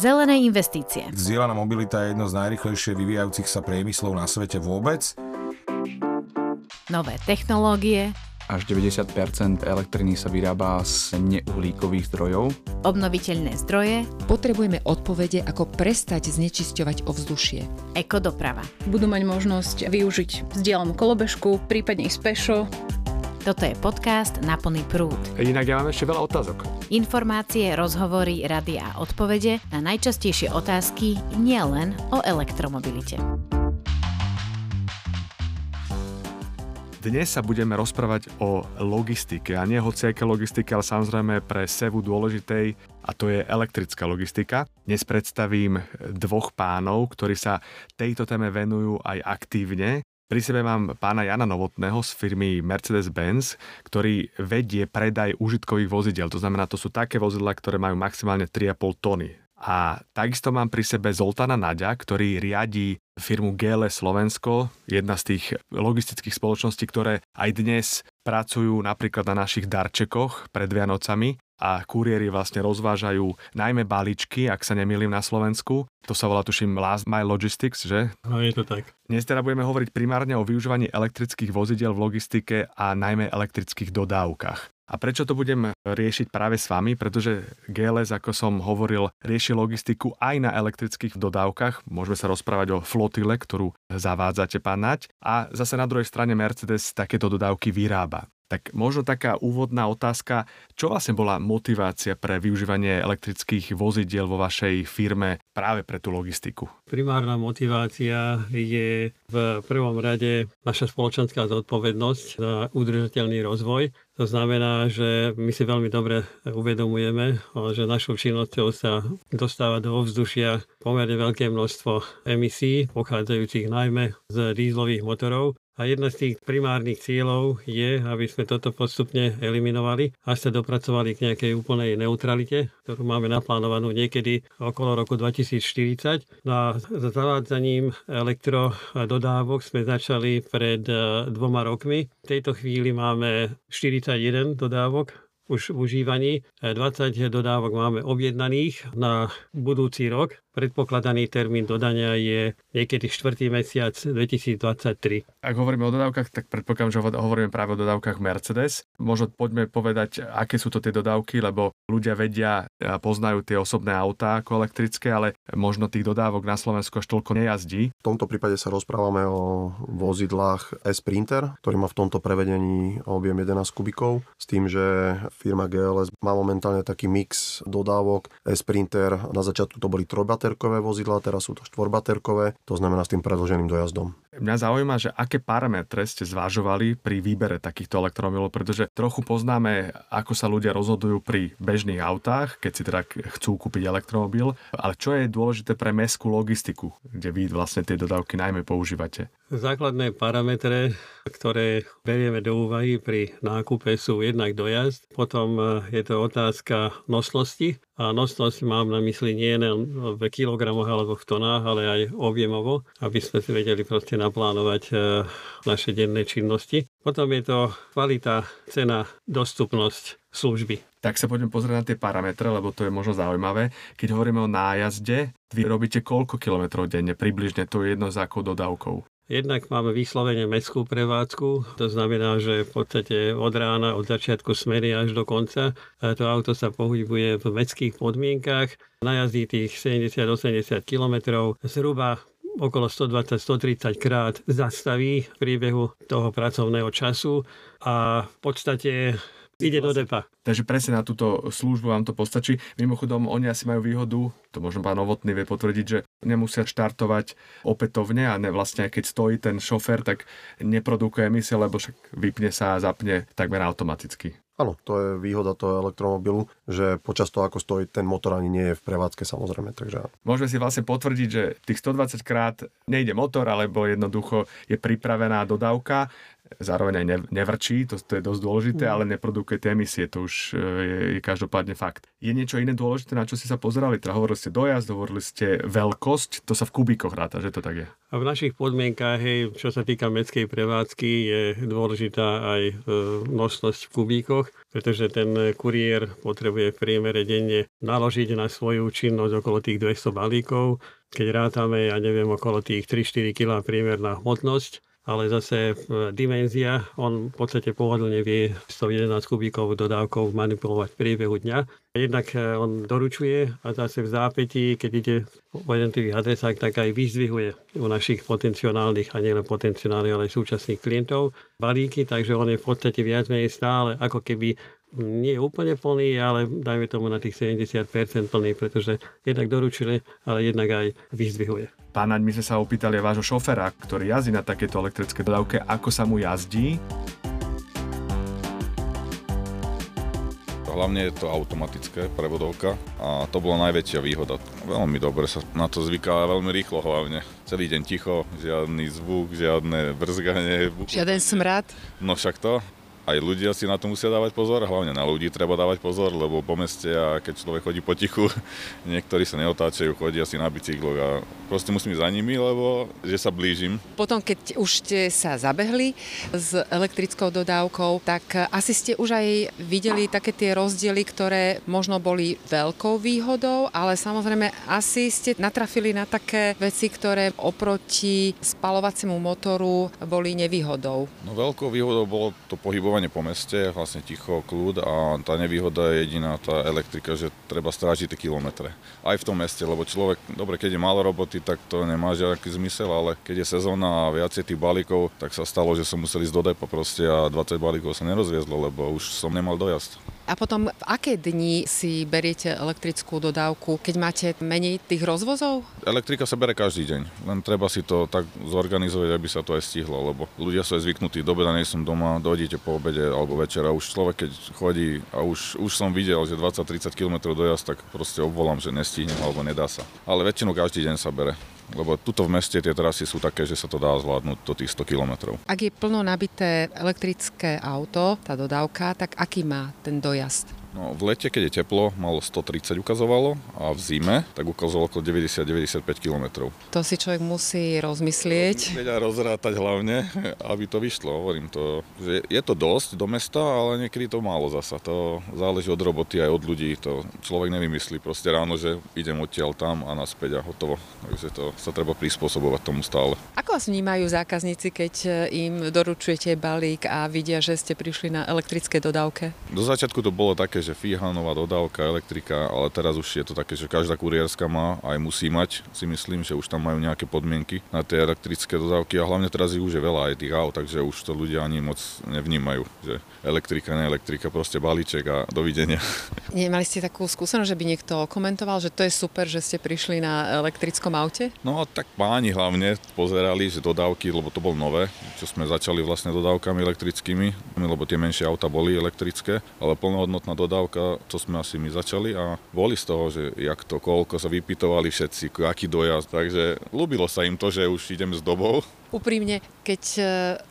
Zelené investície. Zdieľaná mobilita je jedno z najrychlejšie vyvíjajúcich sa priemyslov na svete vôbec. Nové technológie. Až 90% elektriny sa vyrába z neuhlíkových zdrojov. Obnoviteľné zdroje. Potrebujeme odpovede, ako prestať znečisťovať ovzdušie. Ekodoprava. Budú mať možnosť využiť vzdielanú kolobežku, prípadne ísť pešo. Toto je podcast Na plný prúd. Inak ja mám ešte veľa otázok. Informácie, rozhovory, rady a odpovede na najčastejšie otázky nielen o elektromobilite. Dnes sa budeme rozprávať o logistike a nie hociaké logistike, ale samozrejme pre Sevu dôležitej a to je elektrická logistika. Dnes predstavím dvoch pánov, ktorí sa tejto téme venujú aj aktívne pri sebe mám pána Jana Novotného z firmy Mercedes-Benz, ktorý vedie predaj užitkových vozidel. To znamená, to sú také vozidla, ktoré majú maximálne 3,5 tony. A takisto mám pri sebe Zoltana Naďa, ktorý riadí firmu GL Slovensko, jedna z tých logistických spoločností, ktoré aj dnes pracujú napríklad na našich darčekoch pred Vianocami a kuriéri vlastne rozvážajú najmä balíčky, ak sa nemýlim na Slovensku. To sa volá, tuším, Last Mile Logistics, že? No, je to tak. Dnes teda budeme hovoriť primárne o využívaní elektrických vozidel v logistike a najmä elektrických dodávkach. A prečo to budem riešiť práve s vami? Pretože GLS, ako som hovoril, rieši logistiku aj na elektrických dodávkach. Môžeme sa rozprávať o flotile, ktorú zavádzate, pán Nať. A zase na druhej strane Mercedes takéto dodávky vyrába. Tak možno taká úvodná otázka, čo vlastne bola motivácia pre využívanie elektrických vozidiel vo vašej firme práve pre tú logistiku? Primárna motivácia je v prvom rade naša spoločenská zodpovednosť za udržateľný rozvoj. To znamená, že my si veľmi dobre uvedomujeme, že našou činnosťou sa dostáva do ovzdušia pomerne veľké množstvo emisí, pochádzajúcich najmä z dízlových motorov a jedna z tých primárnych cieľov je, aby sme toto postupne eliminovali, až sa dopracovali k nejakej úplnej neutralite, ktorú máme naplánovanú niekedy okolo roku 2040. No a za zavádzaním elektrododávok sme začali pred eh, dvoma rokmi. V tejto chvíli máme 41 dodávok už v užívaní. 20 dodávok máme objednaných na budúci rok Predpokladaný termín dodania je niekedy 4. mesiac 2023. Ak hovoríme o dodávkach, tak predpokladám, že hovoríme práve o dodávkach Mercedes. Možno poďme povedať, aké sú to tie dodávky, lebo ľudia vedia a poznajú tie osobné autá ako elektrické, ale možno tých dodávok na Slovensku až toľko nejazdí. V tomto prípade sa rozprávame o vozidlách S-Printer, ktorý má v tomto prevedení objem 11 kubikov, s tým, že firma GLS má momentálne taký mix dodávok S-Printer. Na začiatku to boli trojbat baterkové vozidlá, teraz sú to štvorbaterkové, to znamená s tým predlženým dojazdom. Mňa zaujíma, že aké parametre ste zvažovali pri výbere takýchto elektromobilov, pretože trochu poznáme, ako sa ľudia rozhodujú pri bežných autách, keď si teda chcú kúpiť elektromobil, ale čo je dôležité pre mestskú logistiku, kde vy vlastne tie dodávky najmä používate? Základné parametre, ktoré berieme do úvahy pri nákupe sú jednak dojazd, potom je to otázka nosnosti, a nosnosť mám na mysli nie len v kilogramoch alebo v tonách, ale aj objemovo, aby sme si vedeli proste naplánovať e, naše denné činnosti. Potom je to kvalita, cena, dostupnosť služby. Tak sa poďme pozrieť na tie parametre, lebo to je možno zaujímavé. Keď hovoríme o nájazde, vy robíte koľko kilometrov denne? Približne to je jedno za akou dodávkou. Jednak máme vyslovene mestskú prevádzku, to znamená, že v podstate od rána, od začiatku smery až do konca to auto sa pohybuje v mestských podmienkach. Najazdí tých 70-80 km, zhruba okolo 120-130 krát zastaví v priebehu toho pracovného času a v podstate ide do depa. Takže presne na túto službu vám to postačí. Mimochodom, oni asi majú výhodu, to možno pán Novotný vie potvrdiť, že nemusia štartovať opätovne a ne, vlastne keď stojí ten šofér, tak neprodukuje emisie, lebo však vypne sa a zapne takmer automaticky. Áno, to je výhoda toho elektromobilu, že počas toho, ako stojí, ten motor ani nie je v prevádzke samozrejme. Takže... Môžeme si vlastne potvrdiť, že tých 120 krát nejde motor, alebo jednoducho je pripravená dodávka zároveň aj nevrčí, to, to je dosť dôležité, mm. ale neprodukuje tie emisie, to už e, je, je každopádne fakt. Je niečo iné dôležité, na čo ste sa pozerali? Teda hovorili ste dojazd, hovorili ste veľkosť, to sa v kubíkoch ráta, že to tak je? A v našich podmienkách, hej, čo sa týka mestskej prevádzky, je dôležitá aj e, množstnosť v kubíkoch, pretože ten kuriér potrebuje v priemere denne naložiť na svoju činnosť okolo tých 200 balíkov, keď rátame, ja neviem, okolo tých 3-4 kg priemerná hmotnosť, ale zase dimenzia, on v podstate pohodlne vie 111 kubíkov dodávkov manipulovať v priebehu dňa. Jednak e, on doručuje a zase v zápätí, keď ide po jednotlivých adresách, tak aj vyzdvihuje u našich potenciálnych a nielen potenciálnych, ale aj súčasných klientov balíky, takže on je v podstate viac menej stále ako keby nie je úplne plný, ale dajme tomu na tých 70% plný, pretože jednak doručuje, ale jednak aj vyzdvihuje. Pán my sme sa opýtali vášho šofera, ktorý jazdí na takéto elektrické dodávke, ako sa mu jazdí. Hlavne je to automatické prevodovka a to bola najväčšia výhoda. Veľmi dobre sa na to zvyká veľmi rýchlo hlavne. Celý deň ticho, žiadny zvuk, žiadne brzganie. Žiaden smrad. No však to aj ľudia si na to musia dávať pozor, hlavne na ľudí treba dávať pozor, lebo po meste a keď človek chodí potichu, niektorí sa neotáčajú, chodia si na bicykloch a proste musím ísť za nimi, lebo že sa blížim. Potom, keď už ste sa zabehli s elektrickou dodávkou, tak asi ste už aj videli také tie rozdiely, ktoré možno boli veľkou výhodou, ale samozrejme asi ste natrafili na také veci, ktoré oproti spalovaciemu motoru boli nevýhodou. No veľkou výhodou bolo to pohybovanie cestovanie po meste, vlastne ticho, kľud a tá nevýhoda je jediná tá elektrika, že treba strážiť tie kilometre. Aj v tom meste, lebo človek, dobre, keď je málo roboty, tak to nemá žiadny zmysel, ale keď je sezóna a viacej tých balíkov, tak sa stalo, že som musel ísť do depa proste a 20 balíkov sa nerozviezlo, lebo už som nemal dojazd. A potom v aké dni si beriete elektrickú dodávku, keď máte menej tých rozvozov? Elektrika sa bere každý deň, len treba si to tak zorganizovať, aby sa to aj stihlo, lebo ľudia sú aj zvyknutí, do nie som doma, dojdete po obede alebo večera, už človek keď chodí a už, už som videl, že 20-30 km dojazd, tak proste obvolám, že nestihnem alebo nedá sa. Ale väčšinou každý deň sa bere lebo tuto v meste tie trasy sú také, že sa to dá zvládnuť do tých 100 km. Ak je plno nabité elektrické auto, tá dodávka, tak aký má ten dojazd? No, v lete, keď je teplo, malo 130 ukazovalo a v zime tak ukazovalo okolo 90-95 km. To si človek musí rozmyslieť. Rozmyslieť a rozrátať hlavne, aby to vyšlo. Hovorím to, že je to dosť do mesta, ale niekedy to málo zasa. To záleží od roboty aj od ľudí. To človek nevymyslí proste ráno, že idem odtiaľ tam a naspäť a hotovo. Takže to sa treba prispôsobovať tomu stále. Ako vás vnímajú zákazníci, keď im doručujete balík a vidia, že ste prišli na elektrické dodávke? Do začiatku to bolo také, že fíha, nová dodávka, elektrika, ale teraz už je to také, že každá kurierska má, aj musí mať, si myslím, že už tam majú nejaké podmienky na tie elektrické dodávky a hlavne teraz ich už je veľa aj tých aut, takže už to ľudia ani moc nevnímajú, že elektrika, ne elektrika, proste balíček a dovidenia. Nemali ste takú skúsenosť, že by niekto komentoval, že to je super, že ste prišli na elektrickom aute? No tak páni hlavne pozerali, že dodávky, lebo to bolo nové, čo sme začali vlastne dodávkami elektrickými, lebo tie menšie auta boli elektrické, ale plnohodnotná dodávka dodávka, to sme asi my začali a boli z toho, že jak to, koľko sa vypytovali všetci, aký dojazd, takže ľúbilo sa im to, že už idem s dobou Úprimne, keď e,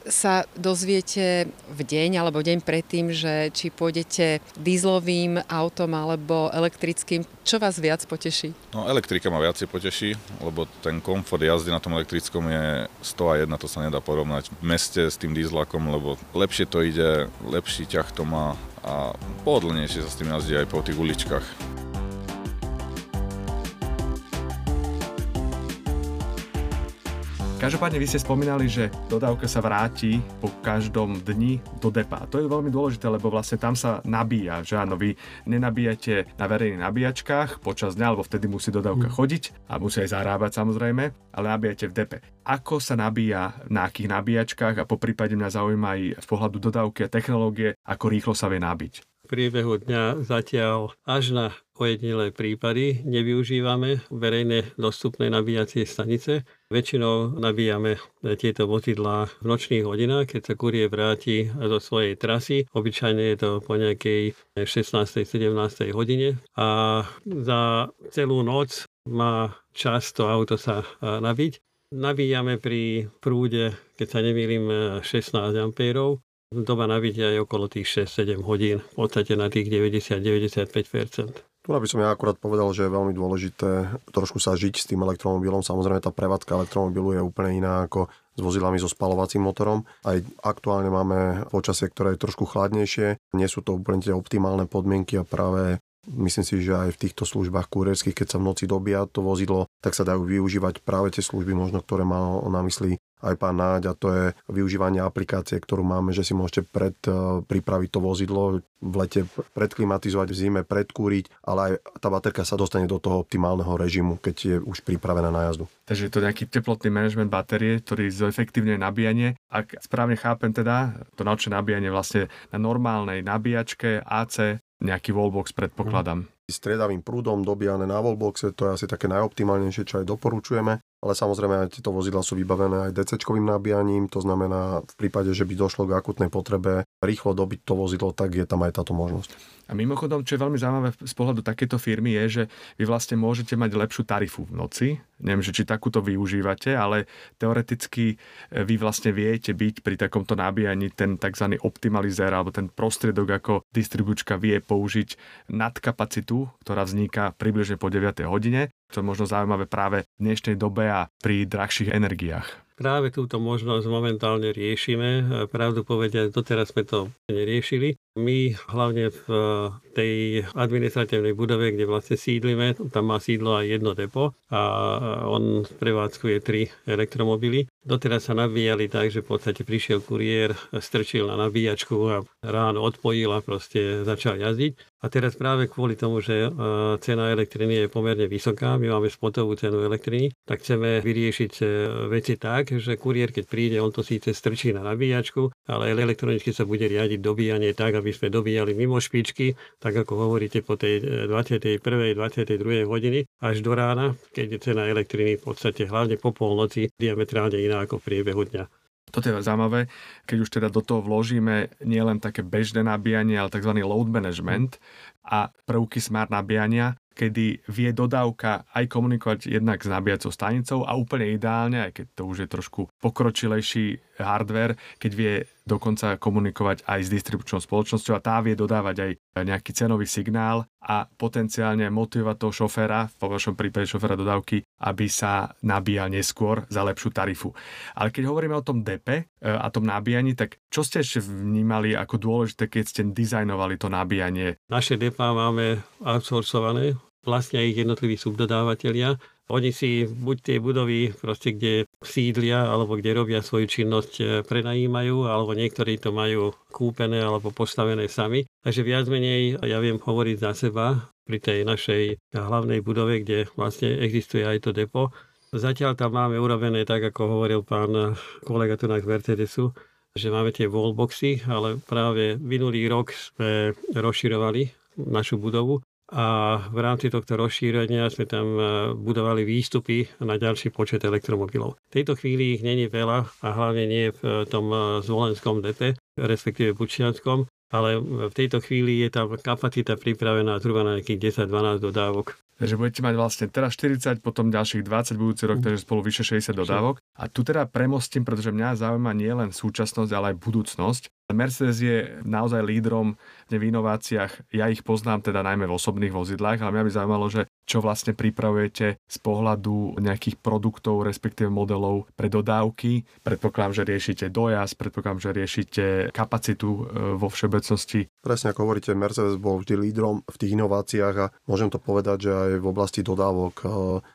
sa dozviete v deň alebo deň predtým, že či pôjdete dízlovým autom alebo elektrickým, čo vás viac poteší? No elektrika ma viacej poteší, lebo ten komfort jazdy na tom elektrickom je 101, to sa nedá porovnať v meste s tým dízlakom, lebo lepšie to ide, lepší ťah to má a pohodlnejšie sa s tým jazdí aj po tých uličkách. Každopádne vy ste spomínali, že dodávka sa vráti po každom dni do depa. To je veľmi dôležité, lebo vlastne tam sa nabíja, že áno, vy nenabíjate na verejných nabíjačkách počas dňa, alebo vtedy musí dodávka hmm. chodiť a musí aj zarábať samozrejme, ale nabíjate v depe. Ako sa nabíja na akých nabíjačkách a po prípade mňa zaujíma aj z pohľadu dodávky a technológie, ako rýchlo sa vie nabiť priebehu dňa zatiaľ až na ojedinelé prípady nevyužívame verejné dostupné nabíjacie stanice. Väčšinou nabíjame tieto vozidlá v nočných hodinách, keď sa kurie vráti zo svojej trasy. Obyčajne je to po nejakej 16. 17. hodine a za celú noc má čas to auto sa nabiť. Nabíjame pri prúde, keď sa nemýlim, 16 ampérov. Doba nabitia je okolo tých 6-7 hodín, v podstate na tých 90-95%. Tu by som ja akurát povedal, že je veľmi dôležité trošku sa žiť s tým elektromobilom. Samozrejme tá prevádzka elektromobilu je úplne iná ako s vozidlami so spalovacím motorom. Aj aktuálne máme počasie, ktoré je trošku chladnejšie. Nie sú to úplne tie optimálne podmienky a práve Myslím si, že aj v týchto službách kurierských, keď sa v noci dobíja to vozidlo, tak sa dajú využívať práve tie služby, možno ktoré má na mysli aj pán Náď a to je využívanie aplikácie, ktorú máme, že si môžete pred, e, pripraviť to vozidlo, v lete predklimatizovať, v zime predkúriť, ale aj tá baterka sa dostane do toho optimálneho režimu, keď je už pripravená na jazdu. Takže je to nejaký teplotný manažment batérie, ktorý zefektívne nabíjanie. Ak správne chápem teda, to naučné nabíjanie vlastne na normálnej nabíjačke AC nejaký wallbox predpokladám. S triedavým prúdom dobíjane na wallboxe, to je asi také najoptimálnejšie, čo aj doporučujeme ale samozrejme aj tieto vozidla sú vybavené aj DC-čkovým nabíjaním, to znamená v prípade, že by došlo k akutnej potrebe rýchlo dobiť to vozidlo, tak je tam aj táto možnosť. A mimochodom, čo je veľmi zaujímavé z pohľadu takéto firmy je, že vy vlastne môžete mať lepšiu tarifu v noci. Neviem, že či takúto využívate, ale teoreticky e, vy vlastne viete byť pri takomto nabíjaní ten tzv. optimalizér alebo ten prostriedok, ako distribučka vie použiť nadkapacitu, ktorá vzniká približne po 9. hodine to je možno zaujímavé práve v dnešnej dobe a pri drahších energiách. Práve túto možnosť momentálne riešime. Pravdu povediať, doteraz sme to neriešili. My hlavne v tej administratívnej budove, kde vlastne sídlime, tam má sídlo aj jedno depo a on prevádzkuje tri elektromobily. Doteraz sa nabíjali tak, že v podstate prišiel kuriér, strčil na nabíjačku a ráno odpojil a proste začal jazdiť. A teraz práve kvôli tomu, že cena elektriny je pomerne vysoká, my máme spotovú cenu elektriny, tak chceme vyriešiť veci tak, že kuriér, keď príde, on to síce strčí na nabíjačku, ale elektronicky sa bude riadiť dobíjanie tak, aby sme dobíjali mimo špičky, tak ako hovoríte po tej 21. 22. hodiny až do rána, keď je cena elektriny v podstate hlavne po polnoci diametrálne iná ako v priebehu dňa. Toto je zaujímavé, keď už teda do toho vložíme nielen také bežné nabíjanie, ale tzv. load management a prvky smart nabíjania, kedy vie dodávka aj komunikovať jednak s nabíjacou stanicou a úplne ideálne, aj keď to už je trošku pokročilejší hardware, keď vie dokonca komunikovať aj s distribučnou spoločnosťou a tá vie dodávať aj nejaký cenový signál a potenciálne motivovať toho šoféra, v vašom prípade šoféra dodávky, aby sa nabíjal neskôr za lepšiu tarifu. Ale keď hovoríme o tom DP e, a tom nabíjaní, tak čo ste ešte vnímali ako dôležité, keď ste dizajnovali to nabíjanie? Naše DP máme outsourcované, vlastne ich jednotliví subdodávateľia oni si buď tie budovy, proste, kde sídlia alebo kde robia svoju činnosť, e, prenajímajú, alebo niektorí to majú kúpené alebo postavené sami. Takže viac menej ja viem hovoriť za seba pri tej našej hlavnej budove, kde vlastne existuje aj to depo. Zatiaľ tam máme urobené tak, ako hovoril pán kolega tu z Mercedesu, že máme tie wallboxy, ale práve minulý rok sme rozširovali našu budovu a v rámci tohto rozšírenia sme tam e, budovali výstupy na ďalší počet elektromobilov. V tejto chvíli ich není veľa a hlavne nie v e, tom e, zvolenskom DT, respektíve Bučianskom, ale v tejto chvíli je tam kapacita pripravená zhruba na nejakých 10-12 dodávok. Takže budete mať vlastne teraz 40, potom ďalších 20 budúci rok, takže spolu vyše 60 dodávok. A tu teda premostím, pretože mňa zaujíma nie len súčasnosť, ale aj budúcnosť. Mercedes je naozaj lídrom v inováciách. Ja ich poznám teda najmä v osobných vozidlách, ale mňa by zaujímalo, že čo vlastne pripravujete z pohľadu nejakých produktov, respektíve modelov pre dodávky. Predpokladám, že riešite dojazd, predpokladám, že riešite kapacitu e, vo všeobecnosti. Presne ako hovoríte, Mercedes bol vždy lídrom v tých inováciách a môžem to povedať, že aj v oblasti dodávok e,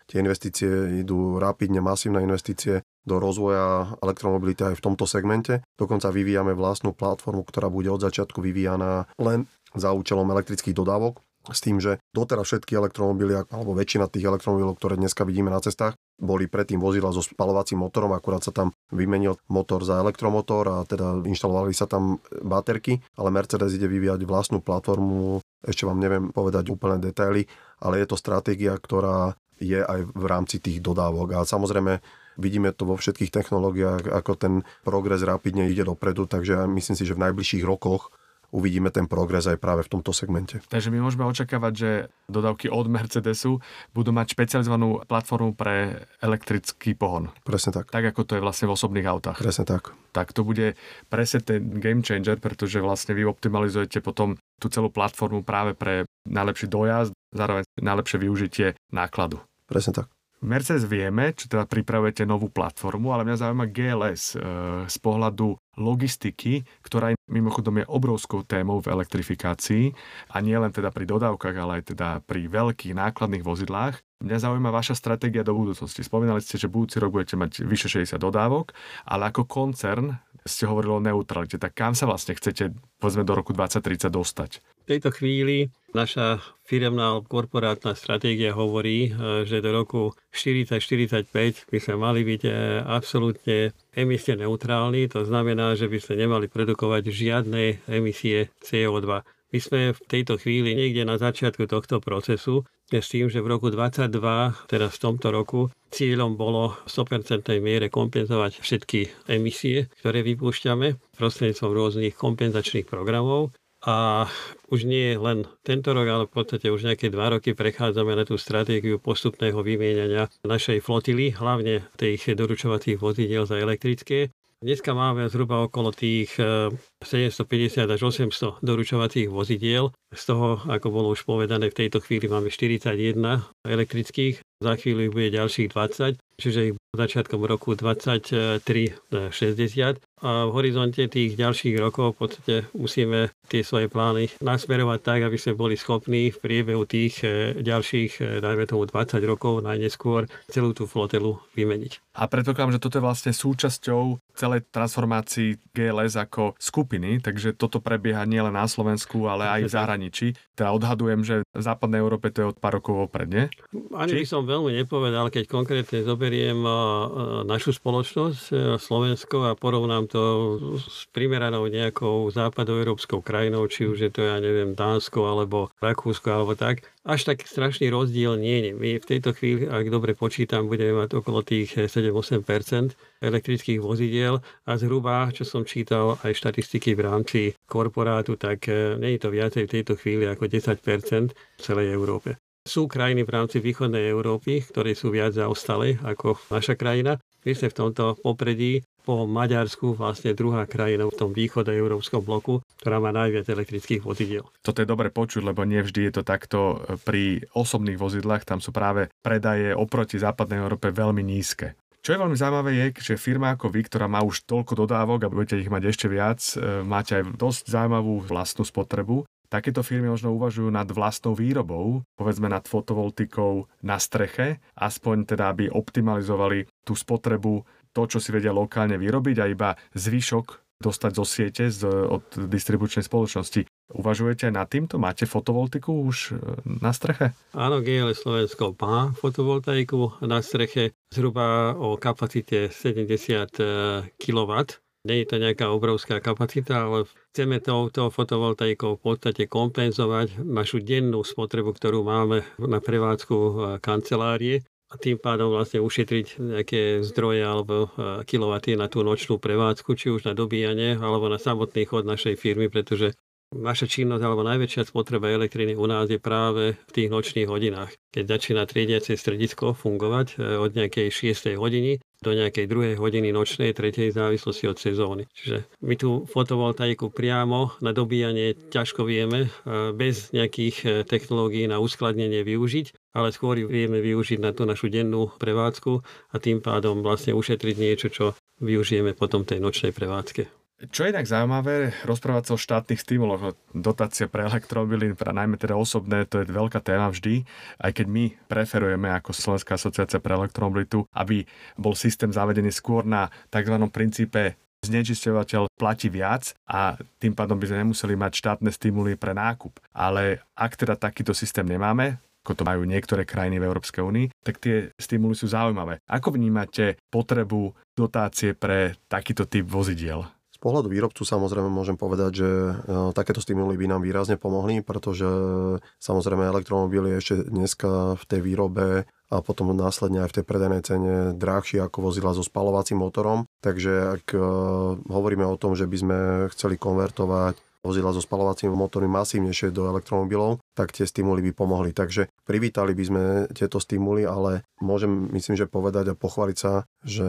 tie investície idú rapidne, masívne investície do rozvoja elektromobility aj v tomto segmente. Dokonca vyvíjame vlastnú platformu, ktorá bude od začiatku vyvíjaná len za účelom elektrických dodávok s tým, že doteraz všetky elektromobily, alebo väčšina tých elektromobilov, ktoré dneska vidíme na cestách, boli predtým vozidla so spalovacím motorom, akurát sa tam vymenil motor za elektromotor a teda inštalovali sa tam baterky, ale Mercedes ide vyvíjať vlastnú platformu, ešte vám neviem povedať úplné detaily, ale je to stratégia, ktorá je aj v rámci tých dodávok. A samozrejme vidíme to vo všetkých technológiách, ako ten progres rapidne ide dopredu, takže myslím si, že v najbližších rokoch uvidíme ten progres aj práve v tomto segmente. Takže my môžeme očakávať, že dodávky od Mercedesu budú mať špecializovanú platformu pre elektrický pohon. Presne tak. Tak ako to je vlastne v osobných autách. Presne tak. Tak to bude presne ten game changer, pretože vlastne vy optimalizujete potom tú celú platformu práve pre najlepší dojazd, zároveň najlepšie využitie nákladu. Presne tak. Mercedes vieme, čo teda pripravujete novú platformu, ale mňa zaujíma GLS e, z pohľadu logistiky, ktorá mimochodom je obrovskou témou v elektrifikácii a nie len teda pri dodávkach, ale aj teda pri veľkých nákladných vozidlách. Mňa zaujíma vaša stratégia do budúcnosti. Spomínali ste, že budúci rok budete mať vyše 60 dodávok, ale ako koncern ste hovorili o neutralite. Tak kam sa vlastne chcete, povedzme, do roku 2030 dostať? Tejto chvíli naša firemná korporátna stratégia hovorí, e, že do roku 40-45 by sme mali byť e, absolútne emisie neutrálni. To znamená, že by sme nemali produkovať žiadne emisie CO2. My sme v tejto chvíli niekde na začiatku tohto procesu s tým, že v roku 2022, teda v tomto roku, cieľom bolo v 100% miere kompenzovať všetky emisie, ktoré vypúšťame prostredníctvom rôznych kompenzačných programov. A už nie len tento rok, ale v podstate už nejaké dva roky prechádzame na tú stratégiu postupného vymieňania našej flotily, hlavne tých doručovacích vozidiel za elektrické. Dneska máme zhruba okolo tých 750 eh, až 800 doručovacích vozidiel. Z toho, ako bolo už povedané, v tejto chvíli máme 41 elektrických, za chvíľu ich bude ďalších 20 čiže ich začiatkom roku 23 60 a v horizonte tých ďalších rokov v podstate musíme tie svoje plány nasmerovať tak, aby sme boli schopní v priebehu tých e, ďalších, e, dajme tomu 20 rokov najneskôr, celú tú flotelu vymeniť. A predpokladám, že toto je vlastne súčasťou celej transformácii GLS ako skupiny, takže toto prebieha nielen na Slovensku, ale aj v zahraničí. Teda odhadujem, že v západnej Európe to je od pár rokov opred, nie? Ani Či? by som veľmi nepovedal, keď konkrétne zoberiem našu spoločnosť, Slovensko a porovnám to s primeranou nejakou západoeurópskou krajinou, či už je to, ja neviem, Dánsko alebo Rakúsko alebo tak, až tak strašný rozdiel nie je. My v tejto chvíli, ak dobre počítam, budeme mať okolo tých 7-8% elektrických vozidiel a zhruba, čo som čítal aj štatistiky v rámci korporátu, tak e, nie je to viacej v tejto chvíli ako 10% v celej Európe. Sú krajiny v rámci východnej Európy, ktoré sú viac zaostalé ako naša krajina. My sme v tomto popredí po Maďarsku vlastne druhá krajina v tom východe európskom bloku, ktorá má najviac elektrických vozidiel. Toto je dobre počuť, lebo nevždy je to takto pri osobných vozidlách, tam sú práve predaje oproti západnej Európe veľmi nízke. Čo je veľmi zaujímavé je, že firma ako vy, ktorá má už toľko dodávok a budete ich mať ešte viac, e, máte aj dosť zaujímavú vlastnú spotrebu Takéto firmy možno uvažujú nad vlastnou výrobou, povedzme nad fotovoltikou na streche, aspoň teda, aby optimalizovali tú spotrebu, to, čo si vedia lokálne vyrobiť a iba zvyšok dostať zo siete z, od distribučnej spoločnosti. Uvažujete nad týmto? Máte fotovoltiku už e, na streche? Áno, GL Slovensko má fotovoltaiku na streche zhruba o kapacite 70 kW nie je to nejaká obrovská kapacita, ale chceme touto fotovoltaikou v podstate kompenzovať našu dennú spotrebu, ktorú máme na prevádzku kancelárie. A tým pádom vlastne ušetriť nejaké zdroje alebo kilowaty na tú nočnú prevádzku, či už na dobíjanie alebo na samotný chod našej firmy, pretože Naša činnosť alebo najväčšia spotreba elektriny u nás je práve v tých nočných hodinách. Keď začína triediace stredisko fungovať e, od nejakej 6. hodiny do nejakej druhej hodiny nočnej, tretej závislosti od sezóny. Čiže my tú fotovoltaiku priamo na dobíjanie ťažko vieme e, bez nejakých e, technológií na uskladnenie využiť, ale skôr vieme využiť na tú našu dennú prevádzku a tým pádom vlastne ušetriť niečo, čo využijeme potom tej nočnej prevádzke. Čo je tak zaujímavé, rozprávať sa o štátnych stimuloch, dotácia pre elektromobily, pre najmä teda osobné, to je veľká téma vždy, aj keď my preferujeme ako Slovenská asociácia pre elektromobilitu, aby bol systém zavedený skôr na tzv. princípe znečisťovateľ platí viac a tým pádom by sme nemuseli mať štátne stimuly pre nákup. Ale ak teda takýto systém nemáme, ako to majú niektoré krajiny v Európskej únii, tak tie stimuly sú zaujímavé. Ako vnímate potrebu dotácie pre takýto typ vozidiel? Z pohľadu výrobcu samozrejme môžem povedať, že e, takéto stimuly by nám výrazne pomohli, pretože samozrejme elektromobil je ešte dneska v tej výrobe a potom následne aj v tej predajnej cene drahšie ako vozidla so spalovacím motorom. Takže ak e, hovoríme o tom, že by sme chceli konvertovať vozidla so spalovacími motormi masívnejšie do elektromobilov, tak tie stimuly by pomohli. Takže privítali by sme tieto stimuly, ale môžem myslím, že povedať a pochváliť sa, že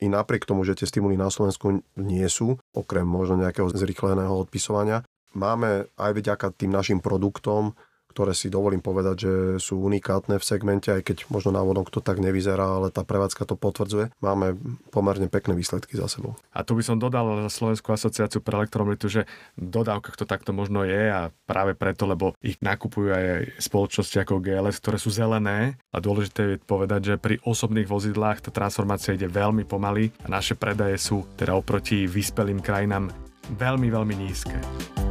i napriek tomu, že tie stimuly na Slovensku nie sú, okrem možno nejakého zrychleného odpisovania, máme aj vďaka tým našim produktom ktoré si dovolím povedať, že sú unikátne v segmente, aj keď možno návodom to tak nevyzerá, ale tá prevádzka to potvrdzuje. Máme pomerne pekné výsledky za sebou. A tu by som dodal za Slovenskú asociáciu pre elektromobilitu, že v dodávkach to takto možno je a práve preto, lebo ich nakupujú aj spoločnosti ako GLS, ktoré sú zelené a dôležité je povedať, že pri osobných vozidlách tá transformácia ide veľmi pomaly a naše predaje sú teda oproti vyspelým krajinám veľmi, veľmi nízke.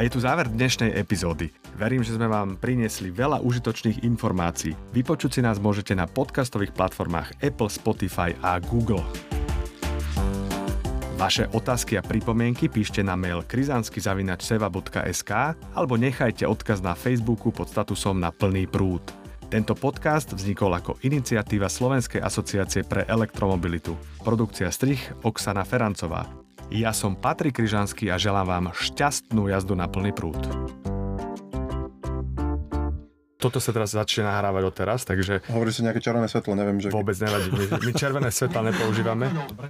A je tu záver dnešnej epizódy. Verím, že sme vám priniesli veľa užitočných informácií. Vypočuť si nás môžete na podcastových platformách Apple, Spotify a Google. Vaše otázky a pripomienky píšte na mail krizanskyzavinačseva.sk alebo nechajte odkaz na Facebooku pod statusom na plný prúd. Tento podcast vznikol ako iniciatíva Slovenskej asociácie pre elektromobilitu. Produkcia strich Oksana Ferancová. Ja som Patrik Kryžanský a želám vám šťastnú jazdu na plný prúd. Toto sa teraz začne nahrávať od teraz, takže... Hovorí si nejaké červené svetlo, neviem, že... Vôbec nevadí, my, my červené svetla nepoužívame. Dobre.